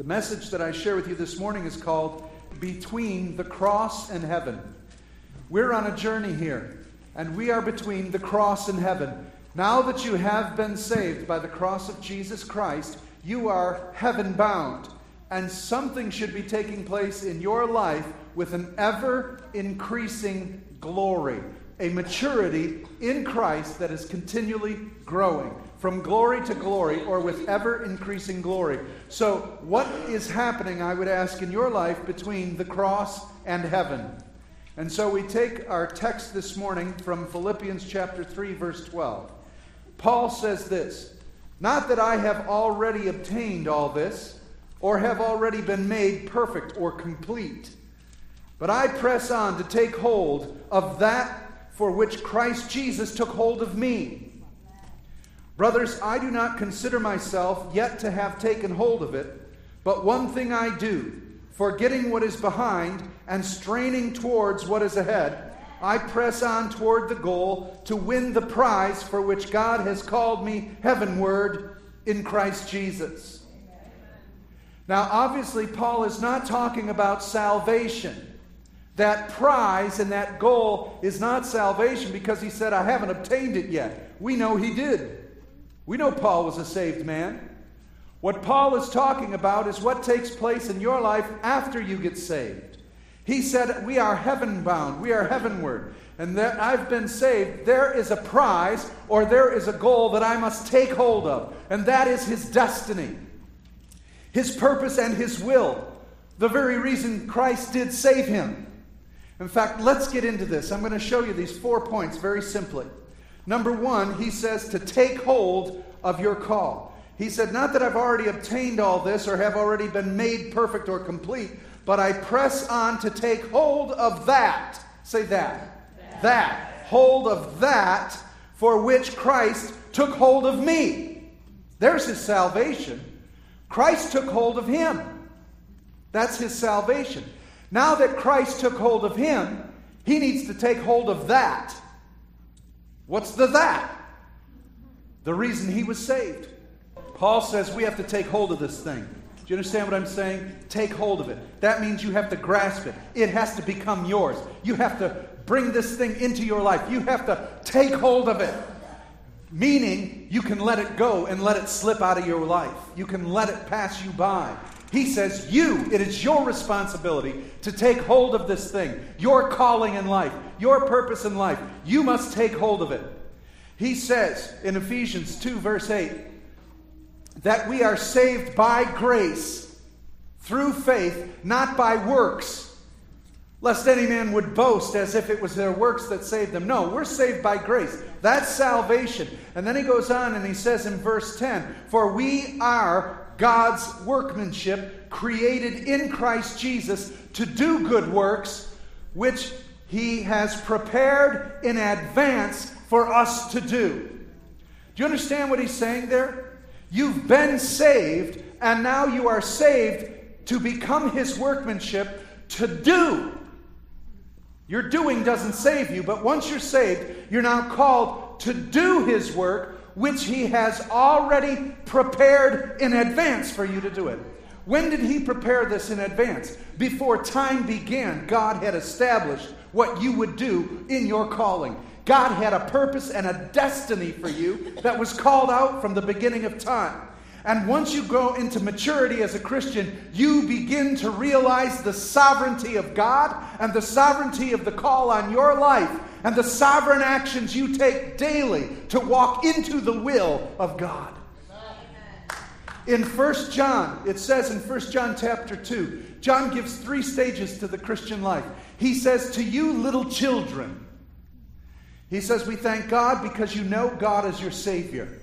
The message that I share with you this morning is called Between the Cross and Heaven. We're on a journey here, and we are between the cross and heaven. Now that you have been saved by the cross of Jesus Christ, you are heaven bound. And something should be taking place in your life with an ever increasing glory, a maturity in Christ that is continually growing from glory to glory or with ever increasing glory. So, what is happening, I would ask, in your life between the cross and heaven? And so we take our text this morning from Philippians chapter 3, verse 12. Paul says this Not that I have already obtained all this, or have already been made perfect or complete, but I press on to take hold of that for which Christ Jesus took hold of me. Brothers, I do not consider myself yet to have taken hold of it, but one thing I do, forgetting what is behind and straining towards what is ahead, I press on toward the goal to win the prize for which God has called me heavenward in Christ Jesus. Now, obviously, Paul is not talking about salvation. That prize and that goal is not salvation because he said, I haven't obtained it yet. We know he did. We know Paul was a saved man. What Paul is talking about is what takes place in your life after you get saved. He said, We are heaven bound, we are heavenward, and that I've been saved. There is a prize or there is a goal that I must take hold of, and that is his destiny, his purpose, and his will. The very reason Christ did save him. In fact, let's get into this. I'm going to show you these four points very simply. Number one, he says to take hold of your call. He said, Not that I've already obtained all this or have already been made perfect or complete, but I press on to take hold of that. Say that. That. that. Hold of that for which Christ took hold of me. There's his salvation. Christ took hold of him. That's his salvation. Now that Christ took hold of him, he needs to take hold of that. What's the that? The reason he was saved. Paul says we have to take hold of this thing. Do you understand what I'm saying? Take hold of it. That means you have to grasp it. It has to become yours. You have to bring this thing into your life. You have to take hold of it. Meaning, you can let it go and let it slip out of your life. You can let it pass you by. He says, You, it is your responsibility to take hold of this thing, your calling in life, your purpose in life. You must take hold of it. He says in Ephesians 2, verse 8, that we are saved by grace through faith, not by works, lest any man would boast as if it was their works that saved them. No, we're saved by grace. That's salvation. And then he goes on and he says in verse 10 For we are God's workmanship, created in Christ Jesus to do good works, which He has prepared in advance for us to do. Do you understand what He's saying there? You've been saved, and now you are saved to become His workmanship to do. Your doing doesn't save you, but once you're saved, you're now called to do His work which He has already prepared in advance for you to do it. When did He prepare this in advance? Before time began, God had established what you would do in your calling. God had a purpose and a destiny for you that was called out from the beginning of time. And once you grow into maturity as a Christian, you begin to realize the sovereignty of God and the sovereignty of the call on your life and the sovereign actions you take daily to walk into the will of God. In 1 John, it says in 1 John chapter 2, John gives three stages to the Christian life. He says, To you, little children, he says, We thank God because you know God as your Savior.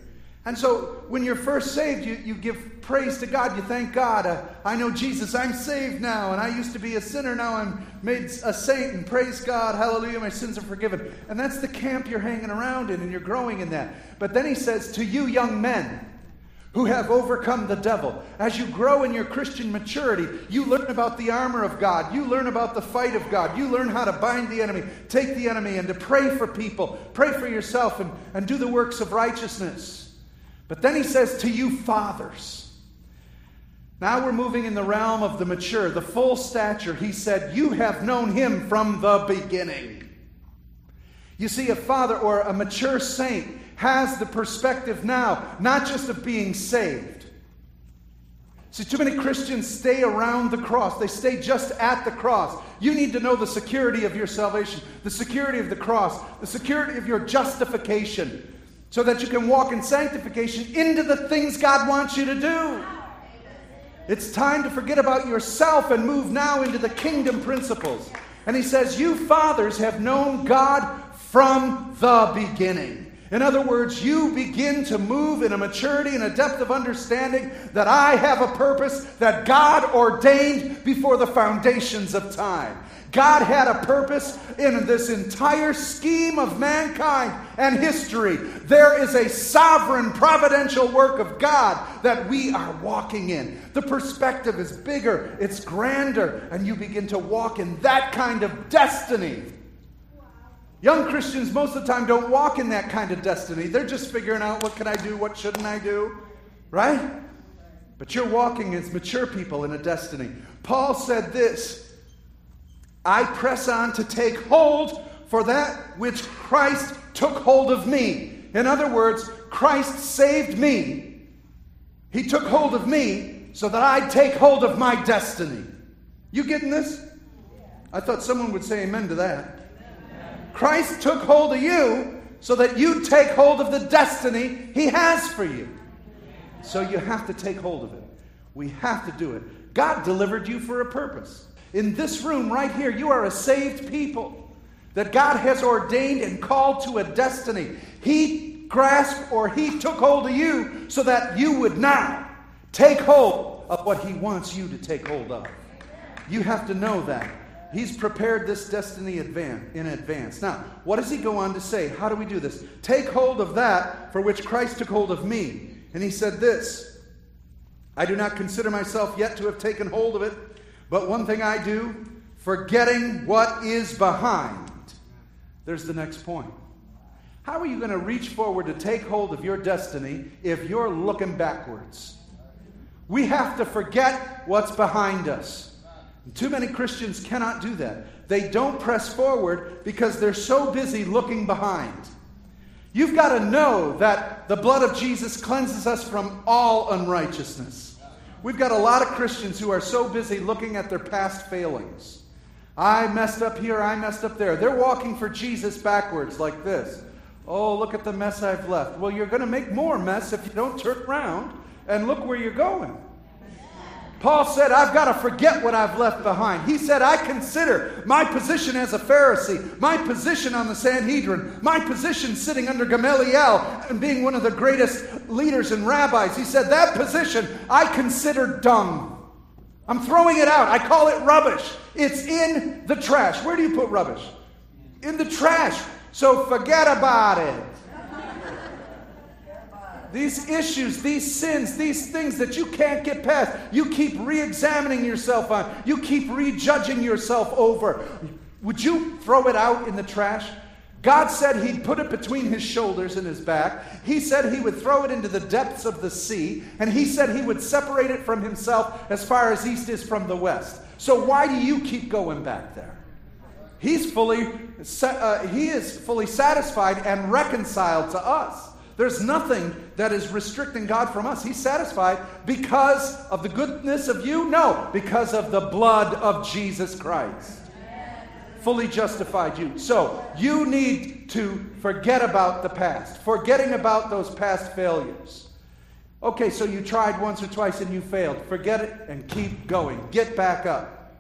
And so when you're first saved, you, you give praise to God. You thank God. Uh, I know Jesus. I'm saved now. And I used to be a sinner. Now I'm made a saint. And praise God. Hallelujah. My sins are forgiven. And that's the camp you're hanging around in, and you're growing in that. But then he says, To you, young men, who have overcome the devil. As you grow in your Christian maturity, you learn about the armor of God. You learn about the fight of God. You learn how to bind the enemy, take the enemy, and to pray for people, pray for yourself, and, and do the works of righteousness. But then he says to you, fathers, Now we're moving in the realm of the mature, the full stature. He said, You have known him from the beginning. You see, a father or a mature saint has the perspective now, not just of being saved. See, too many Christians stay around the cross. They stay just at the cross. You need to know the security of your salvation, the security of the cross, the security of your justification, so that you can walk in sanctification into the things God wants you to do. It's time to forget about yourself and move now into the kingdom principles. And he says, You fathers have known God from the beginning. In other words, you begin to move in a maturity and a depth of understanding that I have a purpose that God ordained before the foundations of time. God had a purpose in this entire scheme of mankind and history. There is a sovereign, providential work of God that we are walking in. The perspective is bigger, it's grander, and you begin to walk in that kind of destiny. Young Christians, most of the time, don't walk in that kind of destiny. They're just figuring out what can I do, what shouldn't I do, right? But you're walking as mature people in a destiny. Paul said this I press on to take hold for that which Christ took hold of me. In other words, Christ saved me. He took hold of me so that I'd take hold of my destiny. You getting this? I thought someone would say amen to that. Christ took hold of you so that you take hold of the destiny He has for you. So you have to take hold of it. We have to do it. God delivered you for a purpose. In this room right here, you are a saved people that God has ordained and called to a destiny. He grasped or He took hold of you so that you would now take hold of what He wants you to take hold of. You have to know that. He's prepared this destiny in advance. Now, what does he go on to say? How do we do this? Take hold of that for which Christ took hold of me. And he said this I do not consider myself yet to have taken hold of it, but one thing I do, forgetting what is behind. There's the next point. How are you going to reach forward to take hold of your destiny if you're looking backwards? We have to forget what's behind us. Too many Christians cannot do that. They don't press forward because they're so busy looking behind. You've got to know that the blood of Jesus cleanses us from all unrighteousness. We've got a lot of Christians who are so busy looking at their past failings. I messed up here, I messed up there. They're walking for Jesus backwards like this. Oh, look at the mess I've left. Well, you're going to make more mess if you don't turn around and look where you're going. Paul said, I've got to forget what I've left behind. He said, I consider my position as a Pharisee, my position on the Sanhedrin, my position sitting under Gamaliel and being one of the greatest leaders and rabbis. He said, That position I consider dung. I'm throwing it out. I call it rubbish. It's in the trash. Where do you put rubbish? In the trash. So forget about it. These issues, these sins, these things that you can't get past, you keep re examining yourself on, you keep rejudging yourself over. Would you throw it out in the trash? God said he'd put it between his shoulders and his back. He said he would throw it into the depths of the sea. And he said he would separate it from himself as far as east is from the west. So why do you keep going back there? He's fully, uh, he is fully satisfied and reconciled to us. There's nothing that is restricting God from us. He's satisfied because of the goodness of you? No, because of the blood of Jesus Christ. Fully justified you. So you need to forget about the past, forgetting about those past failures. Okay, so you tried once or twice and you failed. Forget it and keep going. Get back up.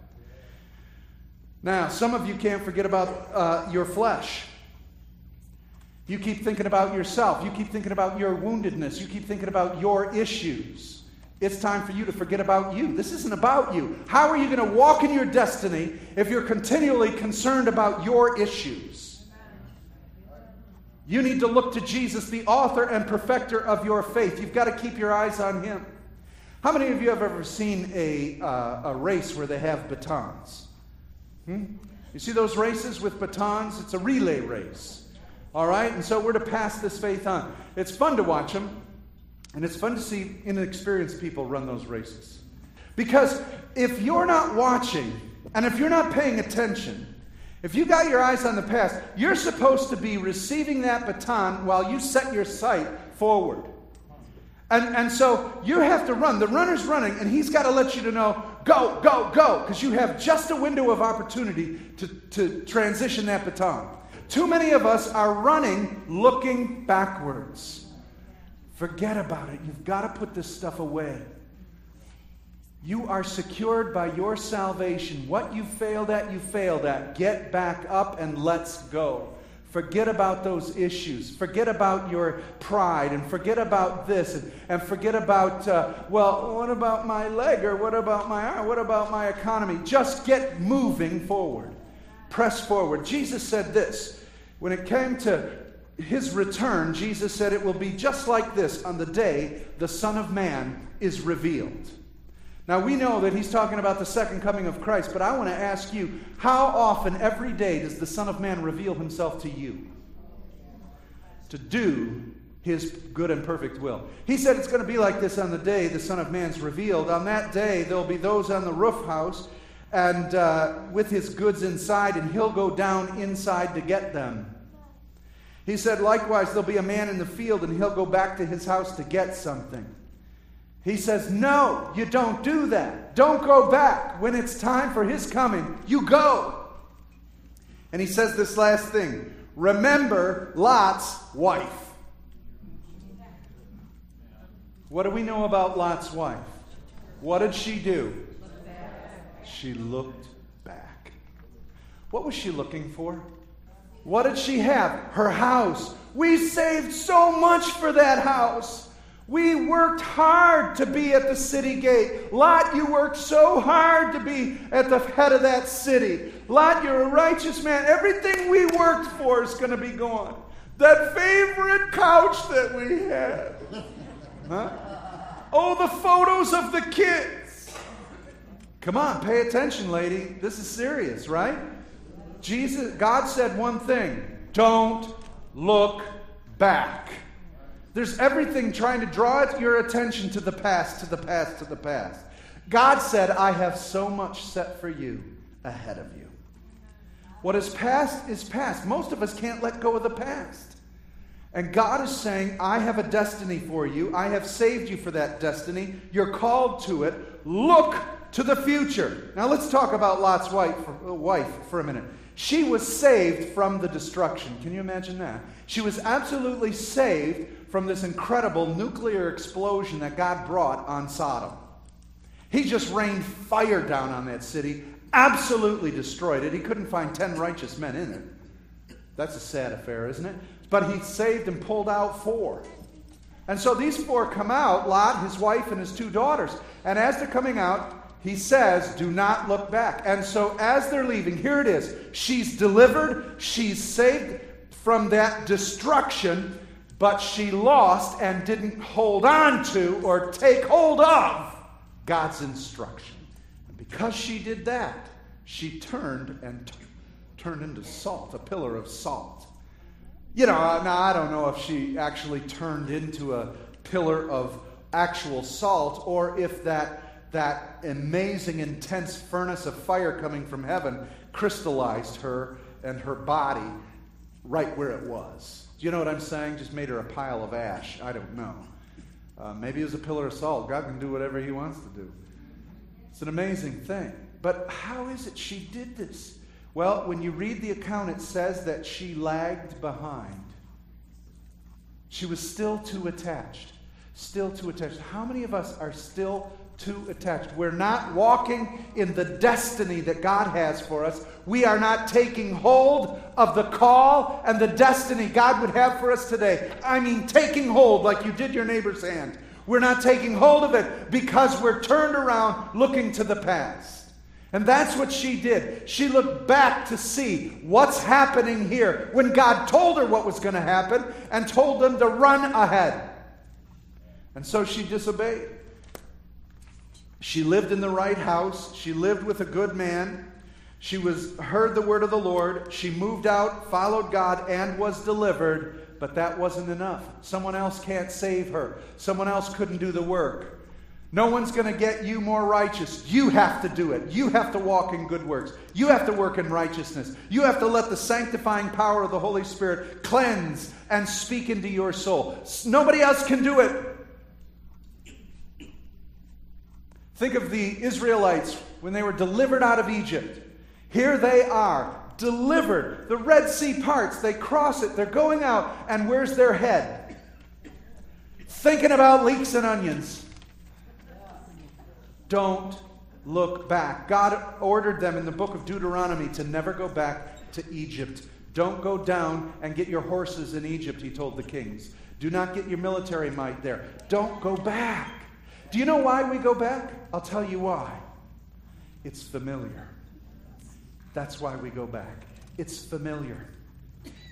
Now, some of you can't forget about uh, your flesh. You keep thinking about yourself. You keep thinking about your woundedness. You keep thinking about your issues. It's time for you to forget about you. This isn't about you. How are you going to walk in your destiny if you're continually concerned about your issues? You need to look to Jesus, the author and perfecter of your faith. You've got to keep your eyes on him. How many of you have ever seen a, uh, a race where they have batons? Hmm? You see those races with batons? It's a relay race. All right? And so we're to pass this faith on. It's fun to watch them, and it's fun to see inexperienced people run those races. Because if you're not watching and if you're not paying attention, if you got your eyes on the past, you're supposed to be receiving that baton while you set your sight forward. And, and so you have to run. The runner's running, and he's got to let you to know, go, go, go, because you have just a window of opportunity to, to transition that baton. Too many of us are running looking backwards. Forget about it. You've got to put this stuff away. You are secured by your salvation. What you failed at, you failed at. Get back up and let's go. Forget about those issues. Forget about your pride and forget about this and, and forget about, uh, well, what about my leg or what about my arm? What about my economy? Just get moving forward. Press forward. Jesus said this when it came to his return, Jesus said it will be just like this on the day the Son of Man is revealed. Now, we know that he's talking about the second coming of Christ, but I want to ask you how often every day does the Son of Man reveal himself to you? To do his good and perfect will. He said it's going to be like this on the day the Son of Man's revealed. On that day, there'll be those on the roof house and uh, with his goods inside, and he'll go down inside to get them. He said, likewise, there'll be a man in the field, and he'll go back to his house to get something. He says, No, you don't do that. Don't go back. When it's time for his coming, you go. And he says this last thing remember Lot's wife. What do we know about Lot's wife? What did she do? She looked back. What was she looking for? What did she have? Her house. We saved so much for that house. We worked hard to be at the city gate. Lot, you worked so hard to be at the head of that city. Lot, you're a righteous man. Everything we worked for is going to be gone. That favorite couch that we had. Huh? Oh, the photos of the kids. Come on, pay attention, lady. This is serious, right? Jesus, God said one thing don't look back. There's everything trying to draw your attention to the past, to the past, to the past. God said, I have so much set for you ahead of you. What is past is past. Most of us can't let go of the past. And God is saying, I have a destiny for you. I have saved you for that destiny. You're called to it. Look to the future. Now let's talk about Lot's wife for, wife for a minute. She was saved from the destruction. Can you imagine that? She was absolutely saved from this incredible nuclear explosion that God brought on Sodom. He just rained fire down on that city, absolutely destroyed it. He couldn't find 10 righteous men in it. That's a sad affair, isn't it? But he saved and pulled out four. And so these four come out Lot, his wife, and his two daughters. And as they're coming out, he says, Do not look back. And so as they're leaving, here it is. She's delivered, she's saved from that destruction but she lost and didn't hold on to or take hold of God's instruction. And because she did that, she turned and t- turned into salt, a pillar of salt. You know, uh, now I don't know if she actually turned into a pillar of actual salt or if that, that amazing, intense furnace of fire coming from heaven crystallized her and her body right where it was. Do you know what I'm saying? Just made her a pile of ash. I don't know. Uh, maybe it was a pillar of salt. God can do whatever He wants to do. It's an amazing thing. But how is it she did this? Well, when you read the account, it says that she lagged behind. She was still too attached. Still too attached. How many of us are still too attached. We're not walking in the destiny that God has for us. We are not taking hold of the call and the destiny God would have for us today. I mean, taking hold like you did your neighbor's hand. We're not taking hold of it because we're turned around looking to the past. And that's what she did. She looked back to see what's happening here when God told her what was going to happen and told them to run ahead. And so she disobeyed. She lived in the right house. She lived with a good man. She was heard the word of the Lord. She moved out, followed God, and was delivered. But that wasn't enough. Someone else can't save her. Someone else couldn't do the work. No one's going to get you more righteous. You have to do it. You have to walk in good works. You have to work in righteousness. You have to let the sanctifying power of the Holy Spirit cleanse and speak into your soul. Nobody else can do it. Think of the Israelites when they were delivered out of Egypt. Here they are, delivered. The Red Sea parts, they cross it, they're going out, and where's their head? Thinking about leeks and onions. Don't look back. God ordered them in the book of Deuteronomy to never go back to Egypt. Don't go down and get your horses in Egypt, he told the kings. Do not get your military might there. Don't go back. Do you know why we go back? I'll tell you why. It's familiar. That's why we go back. It's familiar,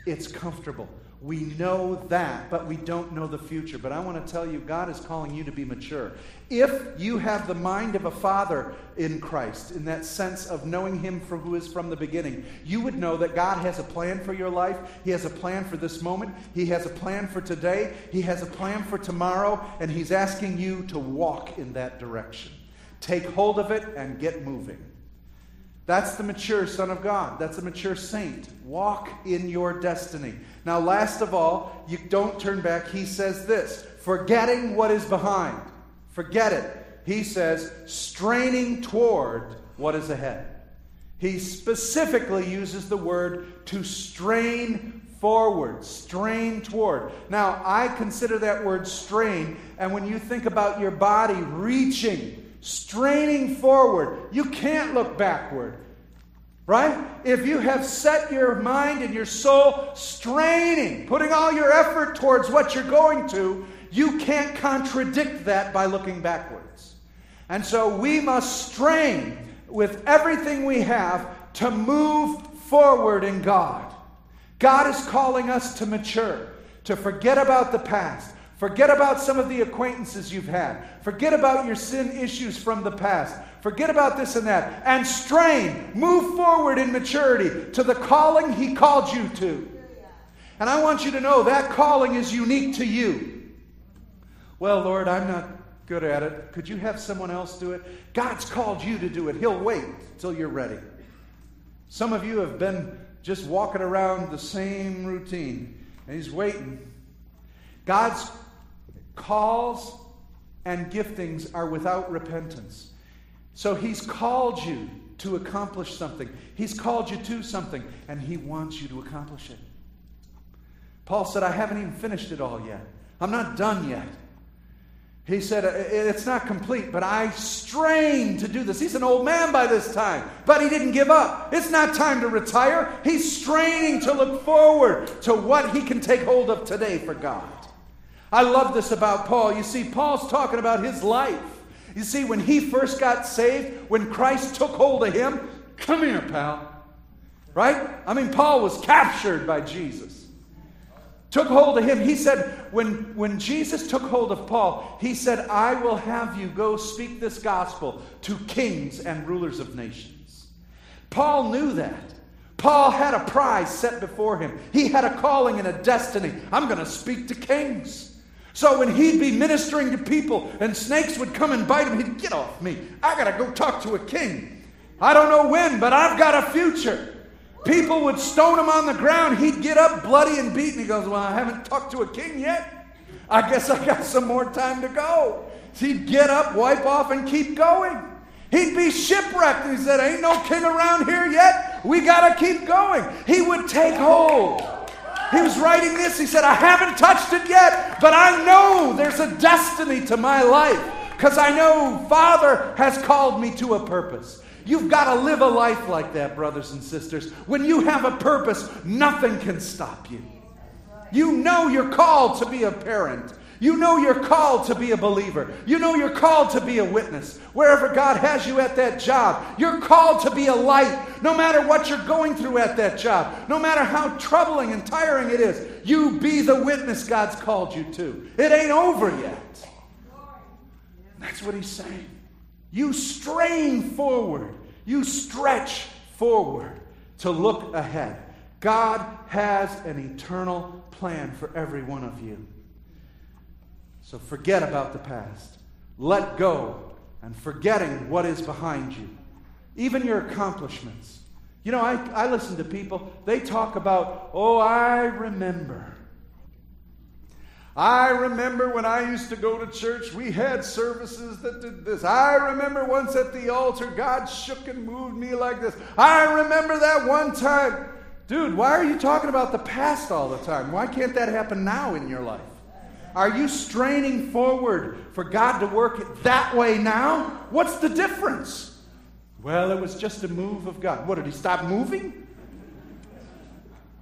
it's comfortable. We know that, but we don't know the future. But I want to tell you, God is calling you to be mature. If you have the mind of a father in Christ, in that sense of knowing Him for who is from the beginning, you would know that God has a plan for your life. He has a plan for this moment. He has a plan for today. He has a plan for tomorrow, and He's asking you to walk in that direction. Take hold of it and get moving. That's the mature Son of God. That's a mature saint. Walk in your destiny. Now, last of all, you don't turn back. He says this forgetting what is behind. Forget it. He says, straining toward what is ahead. He specifically uses the word to strain forward, strain toward. Now, I consider that word strain, and when you think about your body reaching, straining forward. You can't look backward. Right? If you have set your mind and your soul straining, putting all your effort towards what you're going to, you can't contradict that by looking backwards. And so we must strain with everything we have to move forward in God. God is calling us to mature, to forget about the past, Forget about some of the acquaintances you've had. Forget about your sin issues from the past. Forget about this and that. And strain, move forward in maturity to the calling He called you to. And I want you to know that calling is unique to you. Well, Lord, I'm not good at it. Could you have someone else do it? God's called you to do it. He'll wait till you're ready. Some of you have been just walking around the same routine, and He's waiting. God's calls and giftings are without repentance. So he's called you to accomplish something. He's called you to something, and he wants you to accomplish it. Paul said, I haven't even finished it all yet. I'm not done yet. He said, It's not complete, but I strain to do this. He's an old man by this time, but he didn't give up. It's not time to retire. He's straining to look forward to what he can take hold of today for God. I love this about Paul. You see, Paul's talking about his life. You see, when he first got saved, when Christ took hold of him, come here, pal. Right? I mean, Paul was captured by Jesus. Took hold of him. He said, when, when Jesus took hold of Paul, he said, I will have you go speak this gospel to kings and rulers of nations. Paul knew that. Paul had a prize set before him. He had a calling and a destiny. I'm going to speak to kings. So when he'd be ministering to people and snakes would come and bite him, he'd get off me. I got to go talk to a king. I don't know when, but I've got a future. People would stone him on the ground. He'd get up bloody and beaten. He goes, Well, I haven't talked to a king yet. I guess I got some more time to go. So he'd get up, wipe off, and keep going. He'd be shipwrecked. He said, Ain't no king around here yet. We got to keep going. He would take hold. He was writing this. He said, I haven't touched it yet, but I know there's a destiny to my life because I know Father has called me to a purpose. You've got to live a life like that, brothers and sisters. When you have a purpose, nothing can stop you. You know you're called to be a parent. You know you're called to be a believer. You know you're called to be a witness. Wherever God has you at that job, you're called to be a light no matter what you're going through at that job, no matter how troubling and tiring it is. You be the witness God's called you to. It ain't over yet. That's what he's saying. You strain forward, you stretch forward to look ahead. God has an eternal plan for every one of you. So forget about the past. let go and forgetting what is behind you, even your accomplishments. You know, I, I listen to people, they talk about, oh, I remember. I remember when I used to go to church, we had services that did this. I remember once at the altar, God shook and moved me like this. I remember that one time. Dude, why are you talking about the past all the time? Why can't that happen now in your life? Are you straining forward for God to work it that way now? What's the difference? Well, it was just a move of God. What, did he stop moving?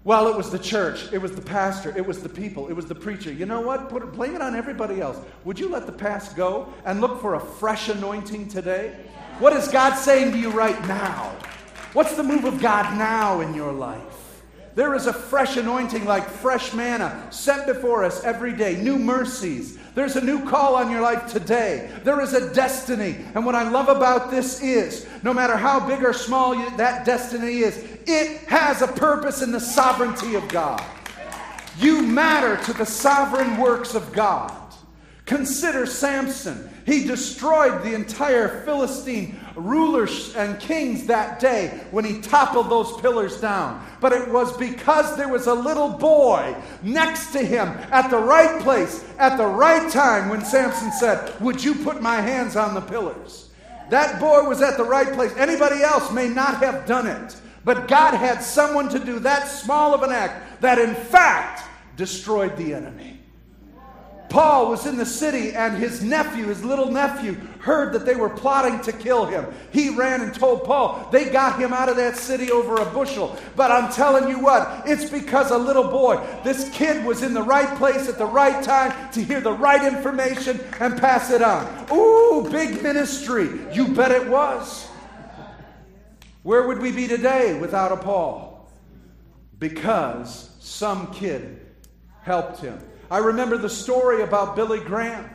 Well, it was the church, it was the pastor, it was the people, it was the preacher. You know what? Put blame it on everybody else. Would you let the past go and look for a fresh anointing today? What is God saying to you right now? What's the move of God now in your life? There is a fresh anointing like fresh manna sent before us every day, new mercies. There's a new call on your life today. There is a destiny. And what I love about this is no matter how big or small you, that destiny is, it has a purpose in the sovereignty of God. You matter to the sovereign works of God. Consider Samson. He destroyed the entire Philistine rulers and kings that day when he toppled those pillars down. But it was because there was a little boy next to him at the right place at the right time when Samson said, Would you put my hands on the pillars? That boy was at the right place. Anybody else may not have done it. But God had someone to do that small of an act that, in fact, destroyed the enemy. Paul was in the city, and his nephew, his little nephew, heard that they were plotting to kill him. He ran and told Paul. They got him out of that city over a bushel. But I'm telling you what, it's because a little boy, this kid was in the right place at the right time to hear the right information and pass it on. Ooh, big ministry. You bet it was. Where would we be today without a Paul? Because some kid helped him. I remember the story about Billy Graham.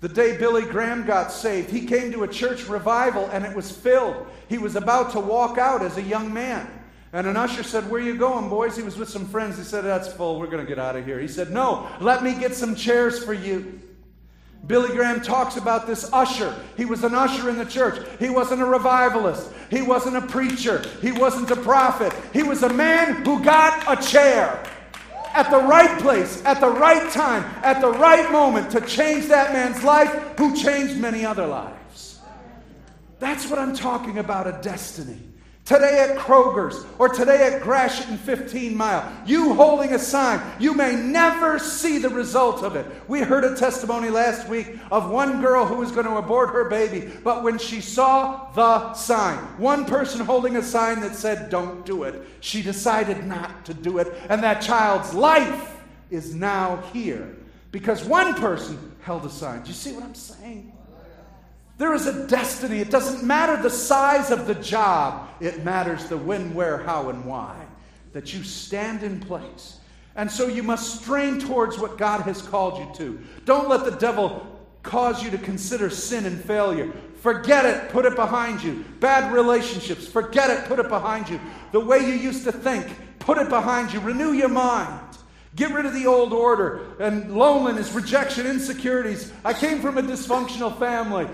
The day Billy Graham got saved, he came to a church revival and it was filled. He was about to walk out as a young man. And an usher said, Where you going, boys? He was with some friends. He said, That's full. We're going to get out of here. He said, No, let me get some chairs for you. Billy Graham talks about this usher. He was an usher in the church. He wasn't a revivalist. He wasn't a preacher. He wasn't a prophet. He was a man who got a chair at the right place, at the right time, at the right moment to change that man's life who changed many other lives. That's what I'm talking about a destiny. Today at Kroger's or today at Gratiot and 15 Mile, you holding a sign, you may never see the result of it. We heard a testimony last week of one girl who was going to abort her baby, but when she saw the sign, one person holding a sign that said, Don't do it, she decided not to do it, and that child's life is now here because one person held a sign. Do you see what I'm saying? There is a destiny. It doesn't matter the size of the job, it matters the when, where, how, and why. That you stand in place. And so you must strain towards what God has called you to. Don't let the devil cause you to consider sin and failure. Forget it, put it behind you. Bad relationships, forget it, put it behind you. The way you used to think, put it behind you. Renew your mind. Get rid of the old order and loneliness, rejection, insecurities. I came from a dysfunctional family.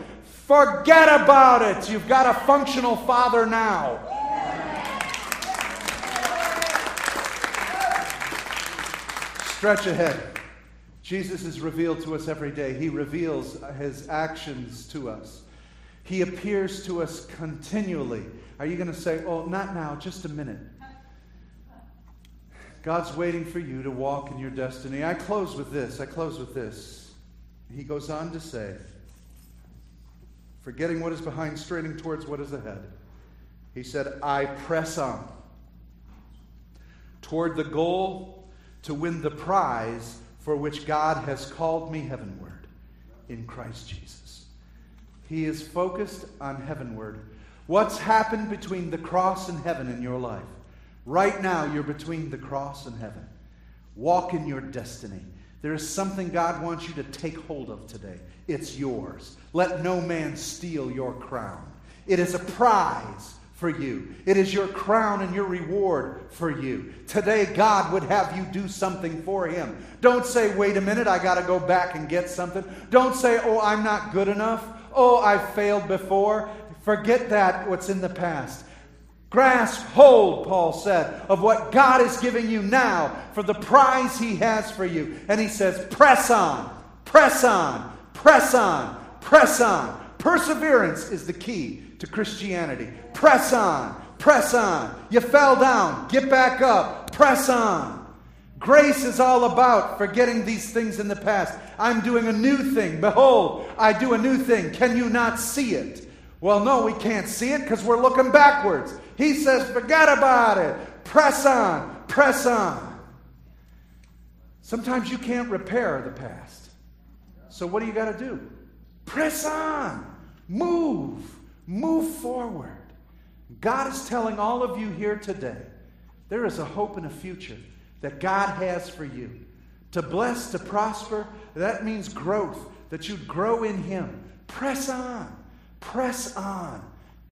Forget about it. You've got a functional father now. Stretch ahead. Jesus is revealed to us every day. He reveals his actions to us. He appears to us continually. Are you going to say, oh, not now, just a minute? God's waiting for you to walk in your destiny. I close with this. I close with this. He goes on to say, forgetting what is behind, straining towards what is ahead. He said, I press on toward the goal to win the prize for which God has called me heavenward in Christ Jesus. He is focused on heavenward. What's happened between the cross and heaven in your life? Right now, you're between the cross and heaven. Walk in your destiny. There is something God wants you to take hold of today. It's yours. Let no man steal your crown. It is a prize for you. It is your crown and your reward for you. Today, God would have you do something for Him. Don't say, wait a minute, I got to go back and get something. Don't say, oh, I'm not good enough. Oh, I failed before. Forget that, what's in the past. Grasp hold, Paul said, of what God is giving you now for the prize He has for you. And He says, press on, press on, press on, press on. Perseverance is the key to Christianity. Press on, press on. You fell down, get back up, press on. Grace is all about forgetting these things in the past. I'm doing a new thing. Behold, I do a new thing. Can you not see it? Well, no, we can't see it because we're looking backwards. He says, forget about it. Press on, press on. Sometimes you can't repair the past. So, what do you got to do? Press on, move, move forward. God is telling all of you here today there is a hope and a future that God has for you. To bless, to prosper, that means growth, that you'd grow in Him. Press on, press on.